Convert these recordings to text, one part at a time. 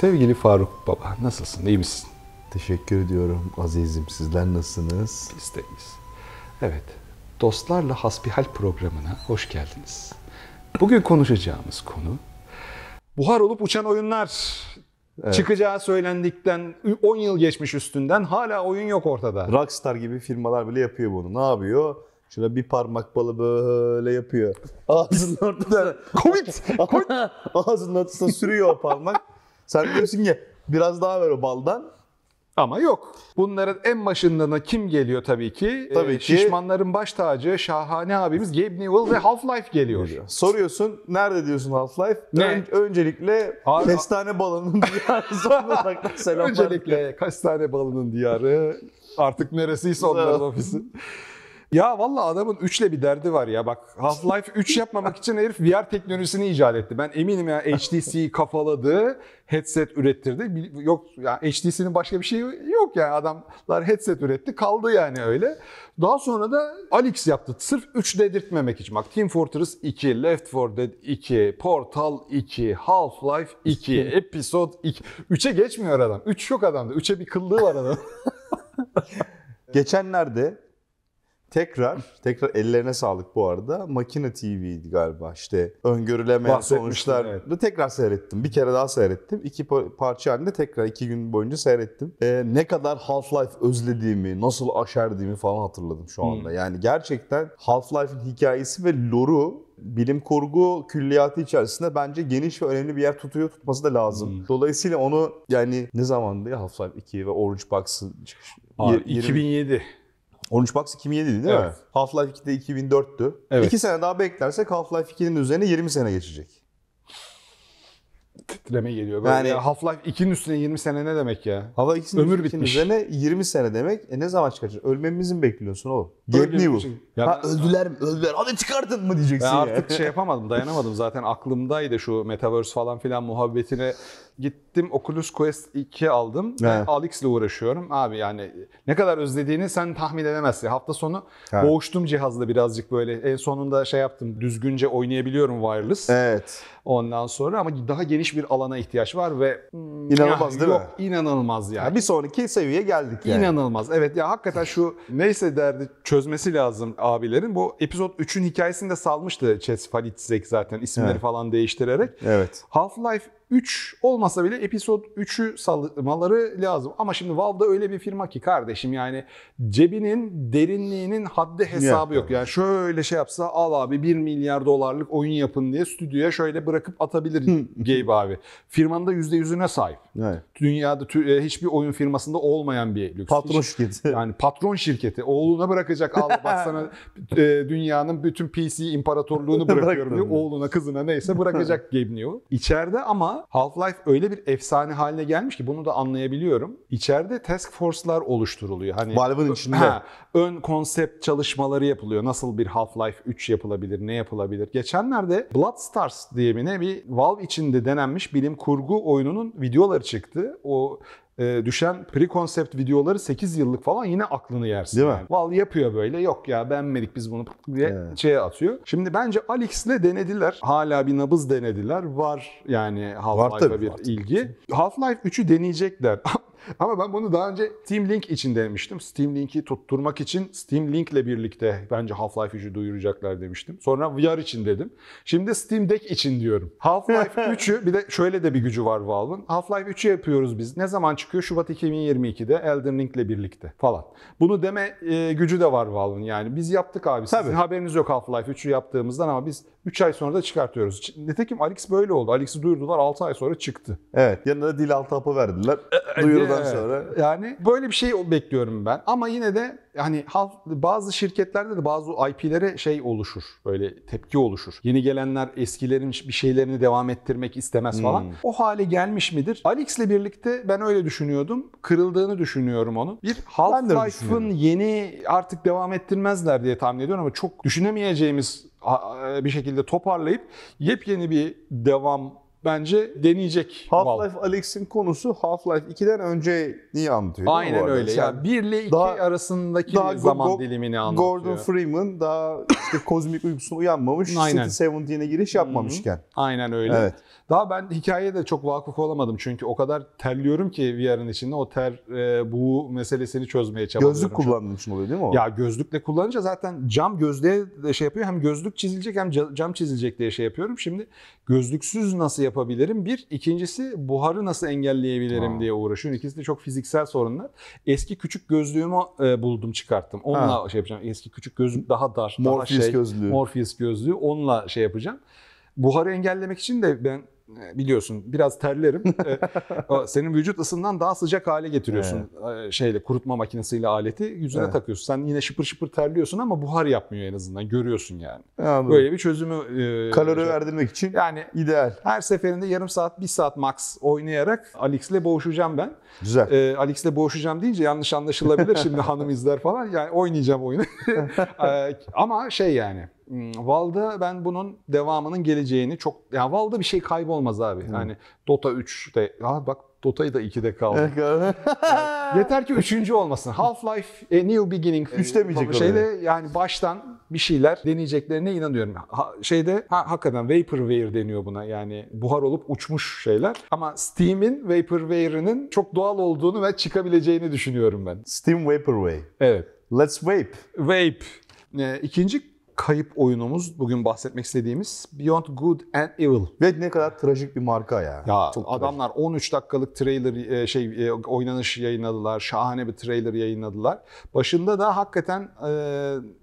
Sevgili Faruk Baba, nasılsın, iyi misin? Teşekkür ediyorum azizim. Sizler nasılsınız? Biz de iyiyiz. Evet, Dostlarla Hasbihal programına hoş geldiniz. Bugün konuşacağımız konu buhar olup uçan oyunlar. Çıkacağı söylendikten 10 yıl geçmiş üstünden hala oyun yok ortada. Rockstar gibi firmalar bile yapıyor bunu. Ne yapıyor? Şöyle bir parmak balı böyle yapıyor. Ağzının ortasına. Covid! Ağzının ortasına sürüyor o parmak. Sen diyorsun ki biraz daha ver o baldan. Ama yok. Bunların en başından da kim geliyor tabii ki? Tabii Ee, ki- Şişmanların baş tacı, şahane abimiz Gabe Newell ve Half-Life geliyor. Soruyorsun nerede diyorsun Half-Life? Ne? Ön- öncelikle Abi- kestane balının diyarı Zonguldak'tan selamlar. Öncelikle kaç tane balının diyarı artık neresiyse onların ofisi. Ya valla adamın üçle bir derdi var ya. Bak Half-Life 3 yapmamak için herif VR teknolojisini icat etti. Ben eminim ya HTC kafaladı, headset ürettirdi. Yok ya HTC'nin başka bir şeyi yok ya. Adamlar headset üretti, kaldı yani öyle. Daha sonra da Alex yaptı. Sırf 3 dedirtmemek için. Bak Team Fortress 2, Left 4 Dead 2, Portal 2, Half-Life 2, Episode 2. 3'e geçmiyor adam. 3 yok adamda. 3'e bir kıllığı var adam. Geçenlerde tekrar, tekrar ellerine sağlık bu arada. Makine TV'ydi galiba işte. Öngörülemeyen Bahsetmiştin, sonuçlar. evet. Tekrar seyrettim. Bir kere daha seyrettim. İki pa- parça halinde tekrar iki gün boyunca seyrettim. Ee, ne kadar Half-Life özlediğimi, nasıl aşerdiğimi falan hatırladım şu anda. Yani gerçekten Half-Life'in hikayesi ve lore'u bilim kurgu külliyatı içerisinde bence geniş ve önemli bir yer tutuyor tutması da lazım. Dolayısıyla onu yani ne zamandı ya Half-Life 2 ve Orange Box'ın çıkış Abi, Yir- yirmi- 2007. Orange Box 2007 değil mi? Evet. Half-Life 2'de 2004'tü. Evet. 2 sene daha beklersek Half-Life 2'nin üzerine 20 sene geçecek. Titreme geliyor. Böyle Yani- ya Half-Life 2'nin üstüne 20 sene ne demek ya? Half-Life 2'nin Ömür Ömür bitmiş. üzerine 20 sene demek. E ne zaman çıkacak? Ölmemizi mi bekliyorsun oğlum? Gabe Newell. Ya ha, ben- öldüler mi? Öldüler. Hadi çıkartın mı diyeceksin Ben ya. artık şey yapamadım, dayanamadım. Zaten aklımdaydı şu Metaverse falan filan muhabbetine. Gittim Oculus Quest 2 aldım. ve Evet. Alix'le uğraşıyorum. Abi yani ne kadar özlediğini sen tahmin edemezsin. Hafta sonu Evet. boğuştum cihazla birazcık böyle. En sonunda şey yaptım. Düzgünce oynayabiliyorum wireless. Evet. Ondan sonra ama daha geniş bir alana ihtiyaç var ve hmm, İnanılmaz ya, değil mi? Yok inanılmaz yani. Ya bir sonraki seviyeye geldik yani. İnanılmaz. Evet ya hakikaten şu neyse derdi çözmesi lazım abilerin. Bu epizod 3'ün hikayesini de salmıştı Chess Falitzek zaten isimleri Evet. falan değiştirerek. Evet. Half-Life 3 olmasa bile Episode 3'ü salmaları lazım. Ama şimdi Valve da öyle bir firma ki kardeşim yani cebinin derinliğinin haddi hesabı Yok. yok. Yani şöyle şey yapsa al abi 1 milyar dolarlık oyun yapın diye stüdyoya şöyle bırakıp atabilir Gabe abi. Firmanın da %100'üne sahip. evet. Dünyada tü- e, hiçbir oyun firmasında olmayan bir lüks. Patron Hiç- şirketi. yani patron şirketi oğluna bırakacak al bak sana e, dünyanın bütün PC imparatorluğunu bırakıyorum diyor. Oğluna kızına neyse bırakacak Gabe Newell. İçeride ama Half-Life öyle bir efsane haline gelmiş ki bunu da anlayabiliyorum. İçeride task force'lar oluşturuluyor. Hani Valve'ın içinde. Ha, ön konsept çalışmaları yapılıyor. Nasıl bir Half-Life 3 yapılabilir, ne yapılabilir? Geçenlerde Blood Stars diye mi ne bir Valve içinde denenmiş bilim kurgu oyununun videoları çıktı. O e, düşen pre-concept videoları 8 yıllık falan yine aklını yersin. Değil mi? yani. Valve yapıyor böyle. Yok ya beğenmedik biz bunu diye Evet. şeye atıyor. Şimdi bence Alex'le denediler. Hala bir nabız denediler. Var yani Half-Life'a bir var ilgi. Half-Life 3'ü deneyecekler. Ama ben bunu daha önce Steam Link için denemiştim. Steam Link'i tutturmak için Steam Link'le birlikte bence Half-Life 3'ü duyuracaklar demiştim. Sonra VR için dedim. Şimdi Steam Deck için diyorum. Half-Life 3'ü bir de şöyle de bir gücü var Valve'ın. Half-Life 3'ü yapıyoruz biz. Ne zaman çıkıyor? Şubat 2022'de Elden Ring'le birlikte falan. Bunu deme e, gücü de var Valve'ın. Yani biz yaptık abi. Sizin Tabii. haberiniz yok Half-Life 3'ü yaptığımızdan ama biz 3 ay sonra da çıkartıyoruz. Nitekim Alex böyle oldu. Alex'i duyurdular 6 ay sonra çıktı. Evet. Yanına da dil altı hapı verdiler. Duyurudan Evet. sonra. Yani böyle bir şey bekliyorum ben. Ama yine de hani bazı şirketlerde de bazı IP'lere şey oluşur. Böyle tepki oluşur. Yeni gelenler eskilerin bir şeylerini devam ettirmek istemez falan. Hmm. O hale gelmiş midir? Alex'le birlikte ben öyle düşünüyordum. Kırıldığını düşünüyorum onun. Bir Half-Life'ın yeni artık devam ettirmezler diye tahmin ediyorum ama çok düşünemeyeceğimiz bir şekilde toparlayıp yepyeni bir devam bence deneyecek. Half-Life Alyx'in konusu Half-Life 2'den önce niye anlatıyor? Aynen öyle. Sen- Yani 1 ile 2 daha- arasındaki daha zaman Go- dilimini anlatıyor. Gordon Freeman daha işte kozmik uykusuna uyanmamış, Aynen. City 17'ye giriş yapmamışken. Aynen öyle. Evet. Daha ben hikayeye de çok vakıf olamadım çünkü o kadar terliyorum ki VR'ın içinde o ter e, bu meselesini çözmeye çabalıyorum. Gözlük kullandığın için oluyor değil mi o? Ya gözlükle kullanınca zaten cam gözlüğe de şey yapıyor. Hem gözlük çizilecek hem ca- cam çizilecek diye şey yapıyorum. Şimdi gözlüksüz nasıl yapabilirim? Bir. ikincisi buharı nasıl engelleyebilirim Ha. diye uğraşıyorum. İkisi de çok fiziksel sorunlar. Eski küçük gözlüğümü e, buldum çıkarttım. Onunla Ha. şey yapacağım. Eski küçük gözlük daha dar. daha Morpheus şey, gözlüğü. Morpheus gözlüğü. Onunla şey yapacağım. Buharı engellemek için de ben biliyorsun biraz terlerim. E, Senin vücut ısından daha sıcak hale getiriyorsun e, şeyle kurutma makinesiyle aleti yüzüne Evet. takıyorsun. Sen yine şıpır şıpır terliyorsun ama buhar yapmıyor en azından görüyorsun yani. Anladım. Böyle bir çözümü e, Kalori şey- verdirmek için Yani ideal. her seferinde yarım saat, bir saat max oynayarak Alex'le boğuşacağım ben. Güzel. E, Alex'le boğuşacağım deyince yanlış anlaşılabilir şimdi hanım izler falan. Yani oynayacağım oyunu. E, ama şey yani hmm, Valve'da ben bunun devamının geleceğini çok... Yani Valve'da bir şey kaybolmaz abi. Yani Dota 3'te... Aa bak Dota'yı da 2'de kaldı. Yeter ki üçüncü olmasın. Half-Life A New Beginning. Üç demeyecek Şeyde yani baştan bir şeyler deneyeceklerine inanıyorum. Ha, şeyde ha, hakikaten Vaporware deniyor buna. Yani buhar olup uçmuş şeyler. Ama Steam'in Vaporware'ının çok doğal olduğunu ve çıkabileceğini düşünüyorum ben. Steam Vaporwave. Evet. Let's vape. Vape. Ee, ikinci kayıp oyunumuz bugün bahsetmek istediğimiz Beyond Good and Evil. Ve ne kadar trajik bir marka ya. Ya Çok adamlar 13 dakikalık trailer e, şey e, oynanış yayınladılar. Şahane bir trailer yayınladılar. Başında da hakikaten e,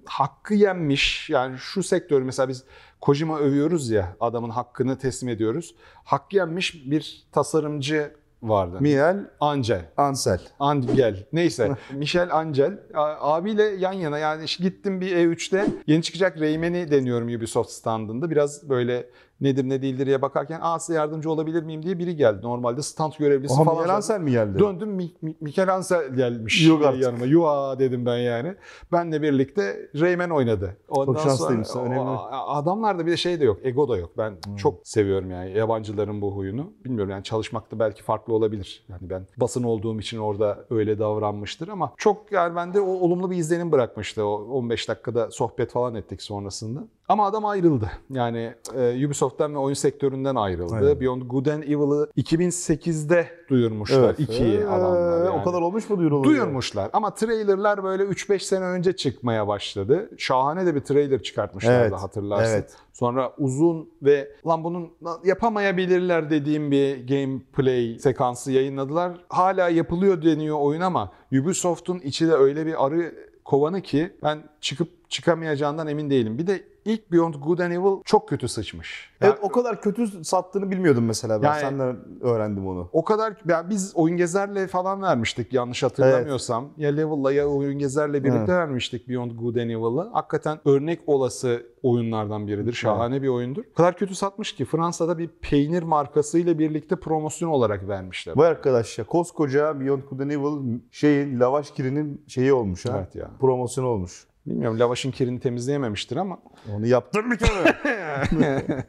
hakkı yenmiş. Yani şu sektör mesela biz Kojima övüyoruz ya adamın hakkını teslim ediyoruz. Hakkı yenmiş bir tasarımcı vardı. Miel Angel. Ansel. Angel. Neyse. Michel Angel. Abiyle yan yana yani gittim bir E3'te yeni çıkacak Rayman'i deniyorum Ubisoft standında. Biraz böyle nedir ne değildir diye bakarken aa size yardımcı olabilir miyim diye biri geldi. Normalde stand görevlisi Oha falan. Ansel mi geldi? Döndüm Mi- Mi- Michel Ansel gelmiş Yok artık. yanıma. Yuva dedim ben yani. Benle birlikte Rayman oynadı. Ondan şanslıymışsın, sonra- önemli. A- Adamlarda bir de şey de yok. Ego da yok. Ben çok seviyorum yani yabancıların bu huyunu. Bilmiyorum yani çalışmakta belki farklı olabilir. Yani ben basın olduğum için orada öyle davranmıştır ama çok yani bende o olumlu bir izlenim bırakmıştı. O 15 dakikada sohbet falan ettik sonrasında. Ama adam ayrıldı. Yani e, Ubisoft'tan ve oyun sektöründen ayrıldı. Aynen. Beyond Good and Evil'ı 2008'de duyurmuşlar. Evet. ikiyi Ee, adamlar yani. O kadar olmuş mu duyuruldu? Duyurmuşlar ama trailerlar böyle 3-5 sene önce çıkmaya başladı. Şahane de bir trailer çıkartmışlardı Evet, hatırlarsın. evet. Sonra uzun ve lan bunun yapamayabilirler dediğim bir gameplay sekansı yayınladılar. Hala yapılıyor deniyor oyun ama Ubisoft'un içi de öyle bir arı kovanı ki ben çıkıp çıkamayacağından emin değilim. Bir de ilk Beyond Good and Evil çok kötü sıçmış. Evet Yani o kadar kötü sattığını bilmiyordum mesela. Ben Yani- senden öğrendim onu. O kadar ya biz oyun gezerle falan vermiştik yanlış hatırlamıyorsam. Ya Level'la ya oyun gezerle birlikte Evet. vermiştik Beyond Good and Evil'la. Hakikaten örnek olası oyunlardan biridir. Şahane bir oyundur. O kadar kötü satmış ki Fransa'da bir peynir markasıyla birlikte promosyon olarak vermişler. Vay arkadaş ya koskoca Beyond Good and Evil şeyin lavaş kirinin şeyi olmuş ha. Evet ya. Promosyonu olmuş. Bilmiyorum lavaşın kirini temizleyememiştir ama. Onu yaptım bir kere.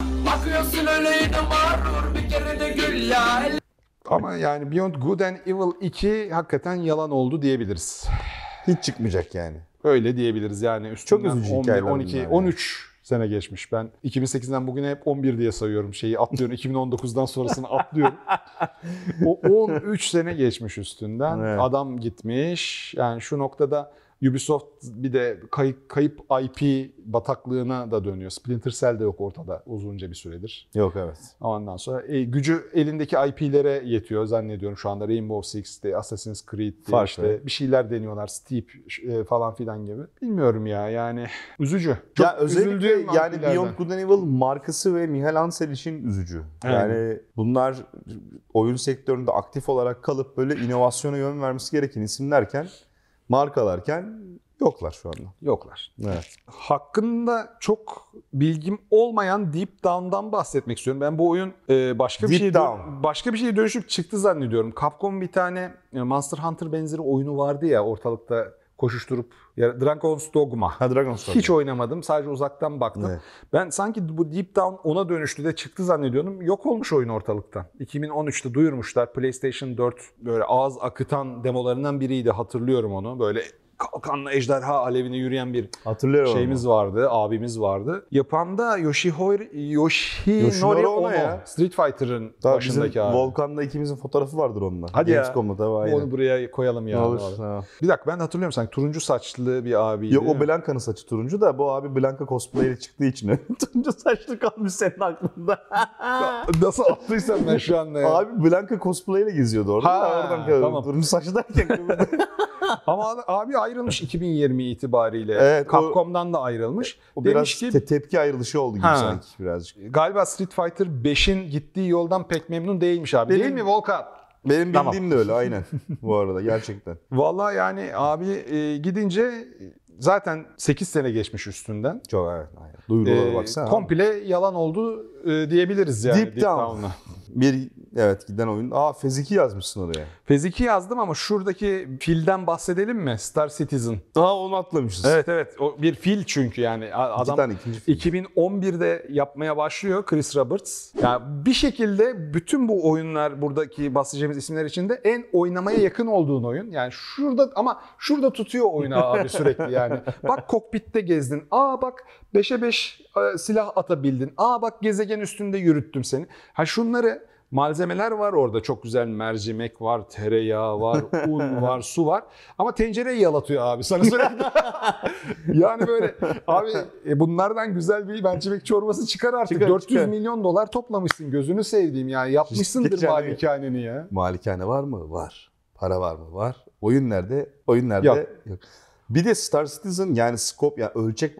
Bakıyorsun öyle yine mağrur bir kere de gül ya. ama yani Beyond Good and Evil 2 hakikaten yalan oldu diyebiliriz. Hiç çıkmayacak yani. Öyle diyebiliriz yani üstünden üzücü 11, hikayeler 12, bunlar yani. 13 sene geçmiş. Ben 2008'den bugüne hep 11 diye sayıyorum şeyi atlıyorum. 2019'dan sonrasını atlıyorum. O 13 sene geçmiş üstünden. Evet. Adam gitmiş. Yani şu noktada Ubisoft bir de kayıp, kayıp IP bataklığına da dönüyor. Splinter Cell de yok ortada uzunca bir süredir. Yok evet. Ondan sonra e, gücü elindeki IP'lere yetiyor zannediyorum şu anda. Rainbow Six'te, Assassin's Creed'de Farklı. işte bir şeyler deniyorlar. Steep e, falan filan gibi. Bilmiyorum ya yani üzücü. Çok ya özellikle yani. Beyond Good and Evil markası ve Michael Ansel için üzücü. Yani bunlar oyun sektöründe aktif olarak kalıp böyle inovasyona yön vermesi gereken isimlerken, markalarken yoklar şu anda. Yoklar. Evet. Hakkında çok bilgim olmayan Deep Down'dan bahsetmek istiyorum. Ben bu oyun e, başka bir Deep şey Down. başka bir şeye dönüşüp çıktı zannediyorum. Capcom bir tane e, Monster Hunter benzeri oyunu vardı ya ortalıkta koşuşturup Dragon's Dogma. Ha Dragon's Hiç oynamadım. Sadece uzaktan baktım. Evet. Ben sanki bu Deep Down ona dönüştü de çıktı zannediyordum. Yok olmuş oyun ortalıktan. 2013'te duyurmuşlar. PlayStation 4 böyle ağız akıtan demolarından biriydi. Hatırlıyorum onu. Böyle kalkanlı ejderha alevine yürüyen bir Hatırlıyorum. şeyimiz vardı, abimiz vardı. Yapan da Yoshihori, Yoshinori Ono. Ya. Street Fighter'ın başındaki abi. Volkan'la ikimizin fotoğrafı vardır onunla. Hadi ya. Gamescom'da tabii aynen. Onu buraya koyalım ya. Olur. Ha. Bir dakika ben hatırlıyorum sanki turuncu saçlı bir abiydi. Yok o Blanca'nın saçı turuncu da bu abi Blanca cosplay ile çıktığı için turuncu saçlı kalmış senin aklında. Nasıl attıysam ben şu anda ya. abi Blanca cosplay ile geziyordu orada. Ha, oradan tamam. Turuncu saçlı derken. Ama abi ayrılmış 2020 itibariyle. Evet, o- Capcom'dan da ayrılmış. o biraz Demiş ki te- tepki ayrılışı oldu gibi Ha. sanki birazcık. galiba Street Fighter 5'in gittiği yoldan pek memnun değilmiş abi. Benim- Değil mi Volkan? Benim Tamam. bildiğim de öyle aynen bu arada gerçekten. Vallahi yani abi e, gidince zaten 8 sene geçmiş üstünden. Çok evet. Aynen. Duyurulara E, baksana. komple yalan oldu e, diyebiliriz yani. Deep Down. Bir evet giden oyun. Aa Fez 2 yazmışsın oraya. Fez 2 yazdım ama şuradaki filden bahsedelim mi? Star Citizen. Aa onu atlamışız. Evet evet. O bir fil çünkü yani. A- İki Adam tane ikinci film. 2011'de yapmaya başlıyor Chris Roberts. Yani bir şekilde bütün bu oyunlar buradaki bahsedeceğimiz isimler içinde en oynamaya yakın olduğun oyun. Yani şurada ama şurada tutuyor oyunu abi sürekli yani. Bak kokpitte gezdin. Aa bak 5'e 5 e, silah atabildin. Aa bak gezegen üstünde yürüttüm seni. Ha şunları malzemeler var orada. Çok güzel mercimek var, tereyağı var, un var, su var. Ama tencereyi yalatıyor abi sana sürekli. yani böyle abi e, bunlardan güzel bir mercimek çorbası çıkar artık. Çıkar, 400 çıkar. milyon dolar toplamışsın gözünü sevdiğim yani. Yapmışsındır Geçen- malikaneni ya. Malikane var mı? Var. Para var mı? Var. Oyun nerede? Oyun nerede? Yok. Yok. Bir de Star Citizen yani scope yani ölçek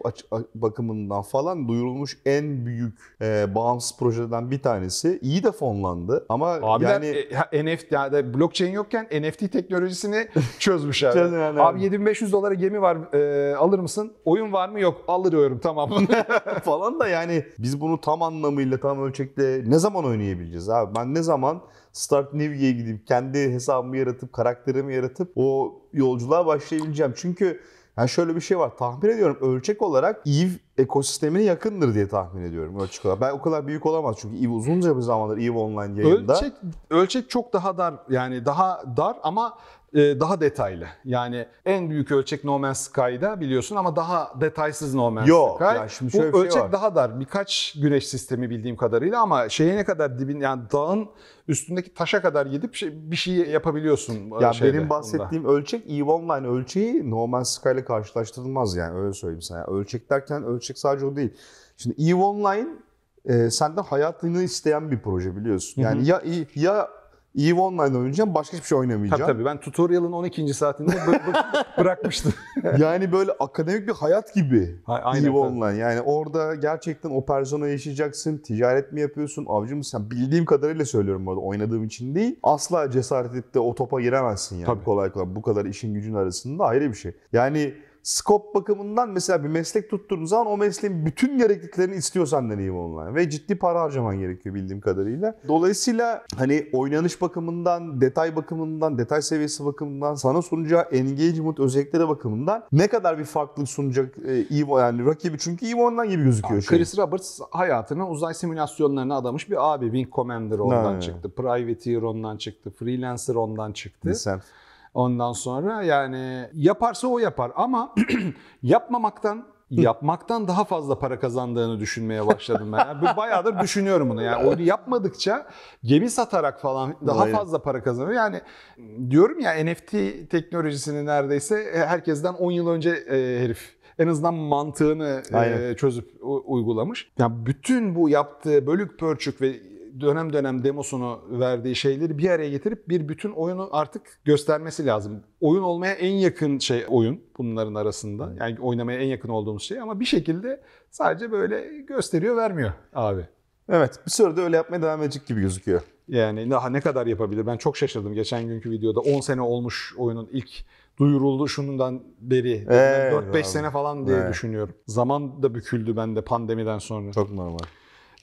bakımından falan duyurulmuş en büyük e, bağımsız projeden bir tanesi. İyi de fonlandı ama Abiler yani e, NFT yani blockchain yokken NFT teknolojisini çözmüş abi. Çözün yani, abi evet. 7500 dolara gemi var e, alır mısın? Oyun var mı? Yok. Alıyorum tamam. falan da yani biz bunu tam anlamıyla tam ölçekte ne zaman oynayabileceğiz abi? Ben ne zaman Start New'ye gidip kendi hesabımı yaratıp karakterimi yaratıp o yolculuğa başlayabileceğim. Çünkü yani şöyle bir şey var. Tahmin ediyorum ölçek olarak EVE ekosistemine yakındır diye tahmin ediyorum ölçek olarak. Ben o kadar büyük olamaz çünkü EVE uzunca bir zamandır EVE Online yayında. ölçek ölçek çok daha dar. Yani daha dar ama daha detaylı. Yani en büyük ölçek No Man's Sky'da biliyorsun ama daha detaysız No Man's Yok, Sky. ya şimdi Bu şöyle bir şey ölçek var. daha dar. Birkaç güneş sistemi bildiğim kadarıyla ama şeye ne kadar dibin yani dağın üstündeki taşa kadar gidip şey, bir şey yapabiliyorsun. e, Ya şeyde, benim bunda. bahsettiğim ölçek EVE Online ölçeği No Man's Sky ile karşılaştırılmaz yani öyle söyleyeyim sana. Ölçek derken ölçek sadece o değil. Şimdi EVE Online e, senden hayatını isteyen bir proje biliyorsun. Yani ya ya EVE Online oynayacağım başka hiçbir şey Tabii oynamayacağım. tabii ben tutorial'ın 12. saatinde bı- bı- bırakmıştım. yani böyle akademik bir hayat gibi Ha- aynen, EVE tabii. Online. Yani orada gerçekten o persona yaşayacaksın, ticaret mi yapıyorsun, avcı mısın? Bildiğim kadarıyla söylüyorum bu arada oynadığım için değil. Asla cesaret edip de o topa giremezsin yani Tabii. kolay kolay. Bu kadar işin gücün arasında ayrı bir şey. Yani scope bakımından mesela bir meslek tuttuğun zaman o mesleğin bütün gerekliliklerini istiyor senden EVE Online. Ve ciddi para harcaman gerekiyor bildiğim kadarıyla. Dolayısıyla hani oynanış bakımından, detay bakımından, detay seviyesi bakımından, sana sunacağı engagement özellikleri bakımından ne kadar bir farklılık sunacak e, EVE yani rakibi çünkü EVE Online gibi gözüküyor. şey. Chris Roberts hayatını uzay simülasyonlarına adamış bir abi. Wing Commander ondan Ha. çıktı. Privateer ondan çıktı. Freelancer ondan çıktı. Sen. Ondan sonra yani yaparsa o yapar ama yapmamaktan yapmaktan daha fazla para kazandığını düşünmeye başladım ben. Yani bayağıdır düşünüyorum bunu. Yani onu yapmadıkça gemi satarak falan daha Aynen. fazla para kazanıyor. Yani diyorum ya NFT teknolojisini neredeyse herkesten 10 yıl önce e, herif en azından mantığını e, çözüp uygulamış. Yani bütün bu yaptığı bölük pörçük ve dönem dönem demosunu verdiği şeyleri bir araya getirip bir bütün oyunu artık göstermesi lazım. Oyun olmaya en yakın şey oyun bunların arasında. Yani oynamaya en yakın olduğumuz şey ama bir şekilde sadece böyle gösteriyor vermiyor abi. Evet bir süre de öyle yapmaya devam edecek gibi gözüküyor. Yani daha ne kadar yapabilir? Ben çok şaşırdım. Geçen günkü videoda 10 sene olmuş oyunun ilk duyuruldu şundan beri. Evet 4-5 abi. sene falan diye Evet. düşünüyorum. Zaman da büküldü bende pandemiden sonra. Çok normal.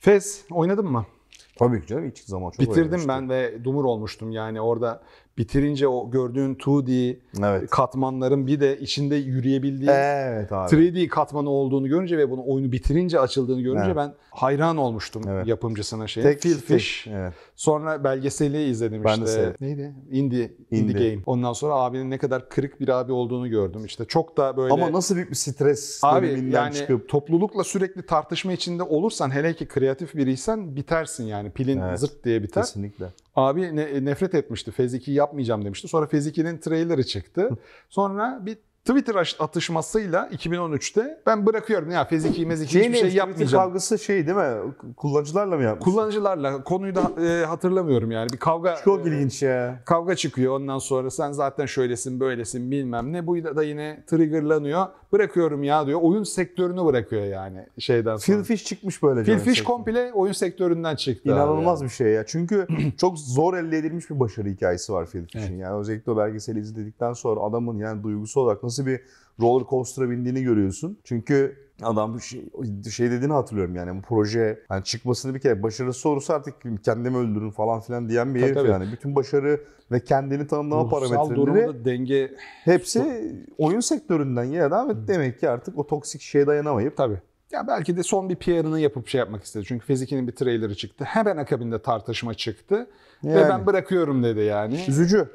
Fez oynadın mı? Tabii ki canım ilk zaman çok Bitirdim ben ve dumur olmuştum. Yani orada bitirince o gördüğün 2D Evet. katmanların bir de içinde yürüyebildiği Evet abi. 3D katmanı olduğunu görünce ve bunu oyunu bitirince açıldığını görünce Evet. ben hayran olmuştum Evet. yapımcısına şey. Tek- Phil Fish. evet. Sonra belgeseli izledim Ben de işte. seyrettim. Neydi? Indie, Indie, Indie. Game. Ondan sonra abinin ne kadar kırık bir abi olduğunu gördüm. İşte çok da böyle Ama nasıl büyük bir stres Abi yani çıkıp toplulukla sürekli tartışma içinde olursan hele ki kreatif biriysen bitersin yani. Pilin Evet. zırt diye biter. kesinlikle. Abi ne- nefret etmişti. Fez 2'yi yapmayacağım demişti. Sonra Fez 2'nin trailerı çıktı. Sonra bir Twitter atışmasıyla 2013'te ben bırakıyorum ya Fez 2'yi Mez 2'yi hiçbir şey Twitter yapmayacağım. kavgası şey değil mi? Kullanıcılarla mı yapmış? Kullanıcılarla konuyu da e, hatırlamıyorum yani bir kavga Çok e, ilginç ya. kavga çıkıyor ondan sonra sen zaten şöylesin böylesin bilmem ne bu da yine triggerlanıyor bırakıyorum ya diyor oyun sektörünü bırakıyor yani şeyden sonra. Phil Fish çıkmış böyle. Phil canım Fish sevdim. komple oyun sektöründen çıktı. İnanılmaz yani. bir şey ya. Çünkü çok zor elde edilmiş bir başarı hikayesi var Phil Fish'in. Yani özellikle o belgeseli izledikten sonra adamın yani duygusu olarak nasıl bir roller coaster'a bindiğini görüyorsun. Çünkü adam şey, şey dediğini hatırlıyorum yani bu proje hani çıkmasını bir kere başarısı olursa artık kendimi öldürün falan filan diyen bir Tabii, herif tabii. yani. Bütün başarı ve kendini tanımlama Ruhsal parametreleri denge hepsi oyun sektöründen ya da demek ki artık o toksik şeye dayanamayıp Tabii. Ya belki de son bir PR'ını yapıp şey yapmak istedi. Çünkü Fez 2'nin bir trailerı çıktı. Hemen akabinde tartışma çıktı. Ve Yani. ben bırakıyorum dedi yani. üzücü.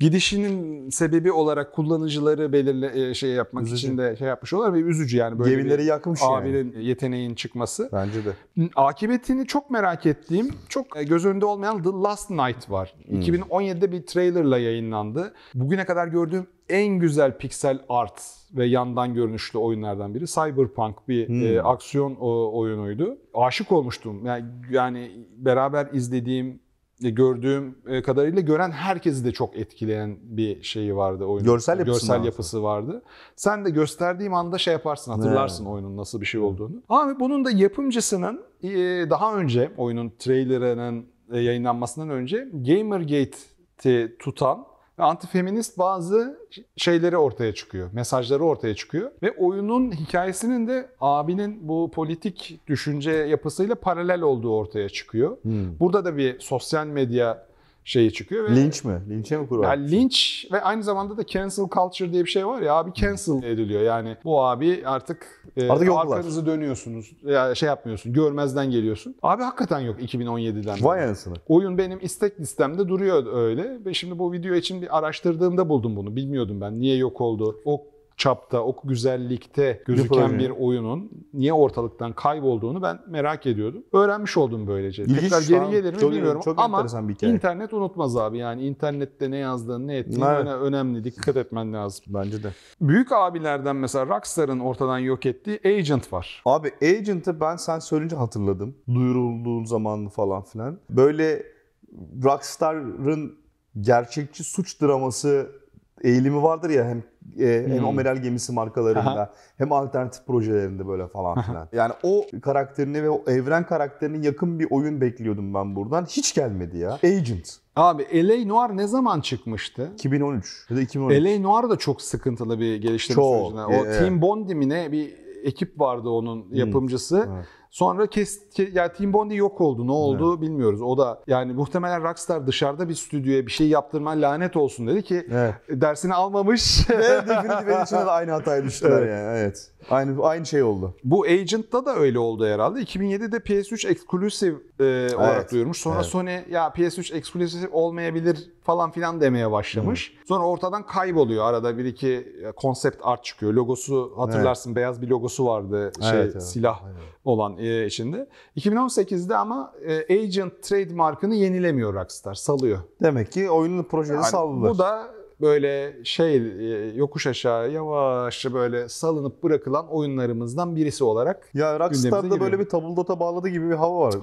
Gidişinin sebebi olarak kullanıcıları belirle e, şey yapmak Üzücü. için de şey yapmış olurlar ve üzücü yani böyle Gemileri bir yakmış yani. abinin yeteneğin çıkması. Bence de. Akıbetini çok merak ettiğim, çok e, göz önünde olmayan The Last Night var. Hmm. 2017'de bir trailerla yayınlandı. Bugüne kadar gördüğüm en güzel piksel art ve yandan görünüşlü oyunlardan biri. Cyberpunk bir Hmm. e, aksiyon o, oyunuydu. Aşık olmuştum. Yani, yani beraber izlediğim, gördüğüm e, kadarıyla gören herkesi de çok etkileyen bir şeyi vardı oyunun. Görsel yapısı Görsel yapısı vardı. Sen de gösterdiğim anda şey yaparsın, hatırlarsın oyunun nasıl bir şey olduğunu. Abi bunun da yapımcısının e, daha önce oyunun trailerının e, yayınlanmasından önce Gamergate'i tutan ve antifeminist bazı şeyleri ortaya çıkıyor. Mesajları ortaya çıkıyor. Ve oyunun hikayesinin de abinin bu politik düşünce yapısıyla paralel olduğu ortaya çıkıyor. Burada da bir sosyal medya şeyi çıkıyor. Ve Linç mi? Linçe mi kurban? yani linç ve aynı zamanda da cancel culture diye bir şey var ya abi cancel ediliyor. Yani bu abi artık, e, Artık yoklar. arkanızı dönüyorsunuz. Ya şey yapmıyorsun. Görmezden geliyorsun. Abi hakikaten yok 2017'den. beri. Vay anasını. Oyun benim istek listemde duruyor öyle ve şimdi bu video için bir araştırdığımda buldum bunu. Bilmiyordum ben niye yok oldu. O çapta, o güzellikte gözüken bir oyunun niye ortalıktan kaybolduğunu ben merak ediyordum. Öğrenmiş oldum böylece. İlginç Tekrar geri gelir mi Çok- bilmiyorum çok ama bir hikaye. internet unutmaz abi. Yani internette ne yazdığın, ne ettiğin Evet. öne- önemli. Dikkat etmen lazım. Bence de. Büyük abilerden mesela Rockstar'ın ortadan yok ettiği Agent var. Abi Agent'ı ben sen söyleyince hatırladım. Duyurulduğu zaman falan filan. Böyle Rockstar'ın gerçekçi suç draması eğilimi vardır ya hem e, hem Hmm. amiral gemisi markalarında Aha. hem alternatif projelerinde böyle falan filan. Yani o karakterini ve o evren karakterine yakın bir oyun bekliyordum ben buradan. Hiç gelmedi ya. Agent Abi L.A. Noir ne zaman çıkmıştı? 2013 ya da 2013. L.A. Noir da çok sıkıntılı bir geliştirme sürecinde. O e. Team Bondi mi ne bir ekip vardı onun yapımcısı. Evet. Sonra kes, ke- ya Team Bondi yok oldu. Ne oldu bilmiyoruz. O da yani muhtemelen Rockstar dışarıda bir stüdyoya bir şey yaptırman lanet olsun dedi ki Evet. dersini almamış. Ve Definitive Edition'a da aynı hataya düştüler Evet. yani. Evet. Aynı aynı şey oldu. Bu Agent'ta da öyle oldu herhalde. 2007'de PS3 Exclusive e, olarak Evet. duyurmuş. Sonra Evet. Sony ya PS3 Exclusive olmayabilir falan filan demeye başlamış. Sonra ortadan kayboluyor. Arada bir iki konsept art çıkıyor. Logosu hatırlarsın beyaz bir logosu vardı şey Evet, evet. silah Aynen. olan e, içinde. 2018'de ama e, Agent trademark'ını yenilemiyor Rockstar. Salıyor. Demek ki oyunun projeleri Yani saldılar. bu da böyle şey e, yokuş aşağı yavaşça böyle salınıp bırakılan oyunlarımızdan birisi olarak Ya Rockstar'da böyle bir tabuldota bağladı gibi bir hava var.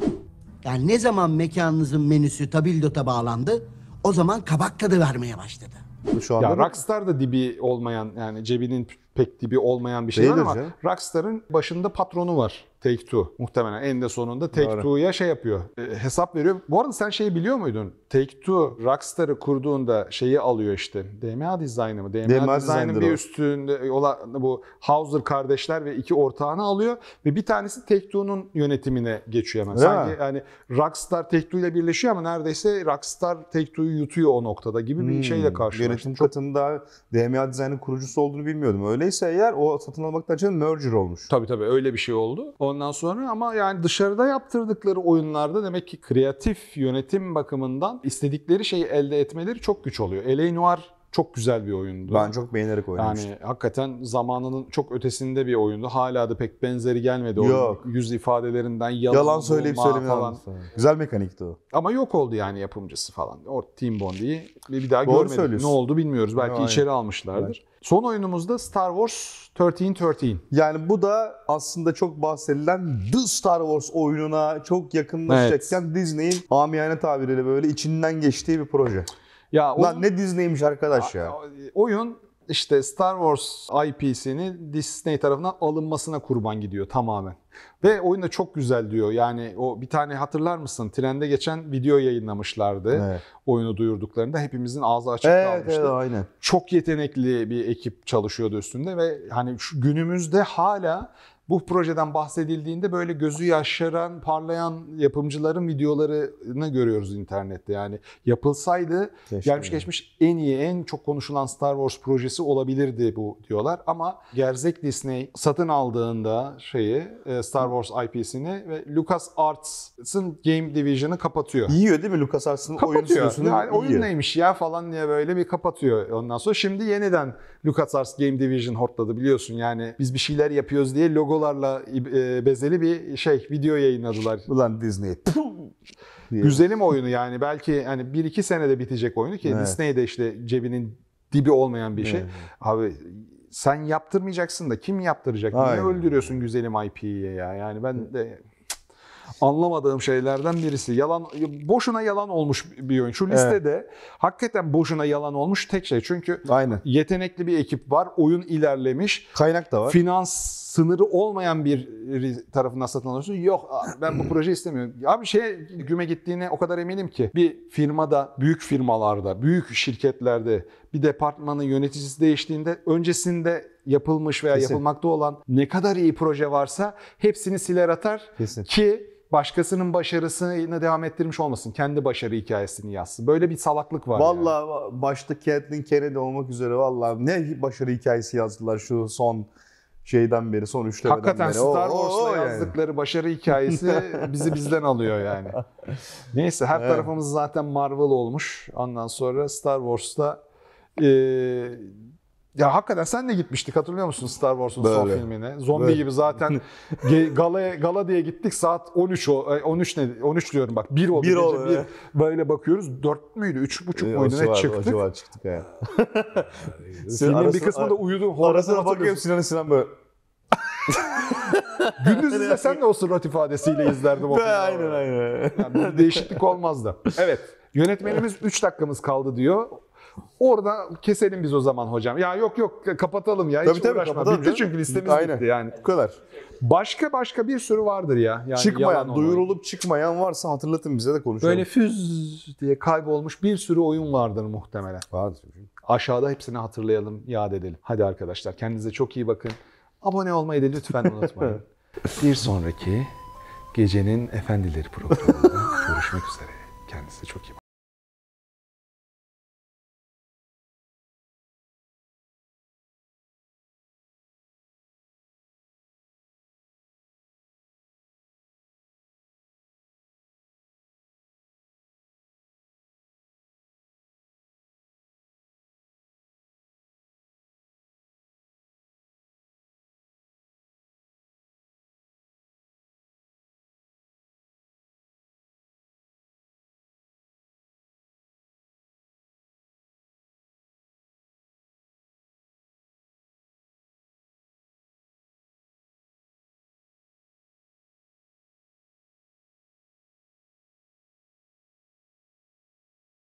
Yani ne zaman mekanınızın menüsü tabildota bağlandı, o zaman kabak tadı vermeye başladı. Şu anda Ya Rockstar da dibi olmayan yani cebinin pek dibi olmayan bir şey var ama canım. Rockstar'ın başında patronu var. Take Two. Muhtemelen eninde sonunda Take Doğru. Two'ya şey yapıyor. e, hesap veriyor. Bu arada sen şeyi biliyor muydun? Take Two Rockstar'ı kurduğunda şeyi alıyor işte. DMA Design'ı mı? DMA, DMA Design'ın bir o. üstünde olan bu Hauser kardeşler ve iki ortağını alıyor ve bir tanesi Take Two'nun yönetimine geçiyor hemen. Değil Sanki mi? yani Rockstar Take Two ile birleşiyor ama neredeyse Rockstar Take Two'yu yutuyor o noktada gibi bir şeyle karşılaştık. Hmm. Yönetim Çok katında DMA Design'ın kurucusu olduğunu bilmiyordum. Öyleyse eğer o satın almaktan için merger olmuş. Tabii tabii öyle bir şey oldu. Ondan sonra ama yani dışarıda yaptırdıkları oyunlarda demek ki kreatif yönetim bakımından istedikleri şeyi elde etmeleri çok güç oluyor. L.A. Noir çok güzel bir oyundu. Ben çok beğenerek oynamıştım. yani hakikaten zamanının çok ötesinde bir oyundu. Hala da pek benzeri gelmedi. Yok. O yüz ifadelerinden yalan, Yalan söyleyip falan. Güzel mekanikti o. Ama yok oldu yani yapımcısı falan. O Team Bondi'yi bir daha Doğru görmedik. Ne oldu bilmiyoruz. Belki Aynen. içeri almışlardır. Son oyunumuzda Star Wars 1313. Yani bu da aslında çok bahsedilen The Star Wars oyununa çok yakınlaşacakken Disney'in amiyane tabiriyle böyle içinden geçtiği bir proje. Ya Lan ne Disney'miş arkadaş ya. Oyun işte Star Wars IP'sini Disney tarafından alınmasına kurban gidiyor tamamen. Ve oyun da çok güzel diyor. Yani o bir tane hatırlar mısın? Trende geçen video yayınlamışlardı. Evet. Oyunu duyurduklarında hepimizin ağzı açık Evet, kalmıştı. evet aynen. Çok yetenekli bir ekip çalışıyordu üstünde ve hani şu günümüzde hala bu projeden bahsedildiğinde böyle gözü yaşaran, parlayan yapımcıların videolarını görüyoruz internette. Yani yapılsaydı Keşke gelmiş yani. geçmiş en iyi, en çok konuşulan Star Wars projesi olabilirdi bu diyorlar. Ama gerzek Disney satın aldığında şeyi e, Star Wars IP'sini ve Lucas Arts'ın Game Division'ı kapatıyor. Yiyor değil mi LucasArts'ın oyun Kapatıyor. stüdyosunu Yani oyun yiyor. neymiş ya falan diye böyle bir kapatıyor ondan sonra. Şimdi yeniden LucasArts Game Division hortladı biliyorsun. Yani biz bir şeyler yapıyoruz diye logolarla e, bezeli bir şey video yayınladılar. Ulan Disney. Güzelim oyunu yani belki hani 1-2 senede bitecek oyunu ki Evet. Disney de işte cebinin dibi olmayan bir şey. Evet. Abi sen yaptırmayacaksın da kim yaptıracak? Niye Aynen. öldürüyorsun güzelim IP'yi ya? Yani ben de anlamadığım şeylerden birisi. Yalan boşuna yalan olmuş bir oyun. Şu listede hakikaten boşuna yalan olmuş tek şey. Çünkü Aynen. yetenekli bir ekip var. Oyun ilerlemiş. Kaynak da var. Finans sınırı olmayan bir tarafından satın alıyorsun. Yok ben bu projeyi istemiyorum. Abi şey güme gittiğine o kadar eminim ki bir firmada, büyük firmalarda, büyük şirketlerde bir departmanın yöneticisi değiştiğinde öncesinde yapılmış veya Kesin. yapılmakta olan ne kadar iyi proje varsa hepsini siler atar Kesin. ki başkasının başarısını devam ettirmiş olmasın. Kendi başarı hikayesini yazsın. Böyle bir salaklık var. yani. Vallahi başta Kathleen Kennedy olmak üzere vallahi ne başarı hikayesi yazdılar şu son şeyden beri, son üçlemeden Hakikaten beri. Star o- Wars'ta o yani. yazdıkları başarı hikayesi bizi bizden alıyor yani. Neyse her Evet. tarafımız zaten Marvel olmuş. Ondan sonra Star Wars'ta eee, ya hakikaten sen de gitmiştik hatırlıyor musun Star Wars'un son Böyle. filmine? Zombi Böyle. gibi zaten ge- gala gala diye gittik saat 13 o ay, 13 ne 13 diyorum bak 1 oldu Bir gece oldu, bir evet. böyle bakıyoruz 4 müydü 3,5 Ee, o muydu ne civar- O çıktık. civar çıktık yani. Filmin bir kısmında uyudum. Arasına bakıyorum Sinan Sinan böyle. Gündüz izlesen de o surat ifadesiyle izlerdim o filmi. aynen aynen. Yani bir değişiklik olmazdı. Evet. Yönetmenimiz 3 dakikamız kaldı diyor. Orada keselim biz o zaman hocam. Ya yok yok kapatalım ya. Hiç Tabii tabii uğraşma. kapatalım Bitti canım. çünkü listemiz Aynen. bitti yani. Bu kadar. Başka başka bir sürü vardır ya. Yani Çıkmayan, duyurulup çıkmayan varsa hatırlatın bize de konuşalım. Böyle füz diye kaybolmuş bir sürü oyun vardır muhtemelen. Vardır. Aşağıda hepsini hatırlayalım, yad edelim. Hadi arkadaşlar kendinize çok iyi bakın. Abone olmayı da lütfen unutmayın. bir sonraki gecenin efendileri programında görüşmek üzere. Kendinize çok iyi bakın.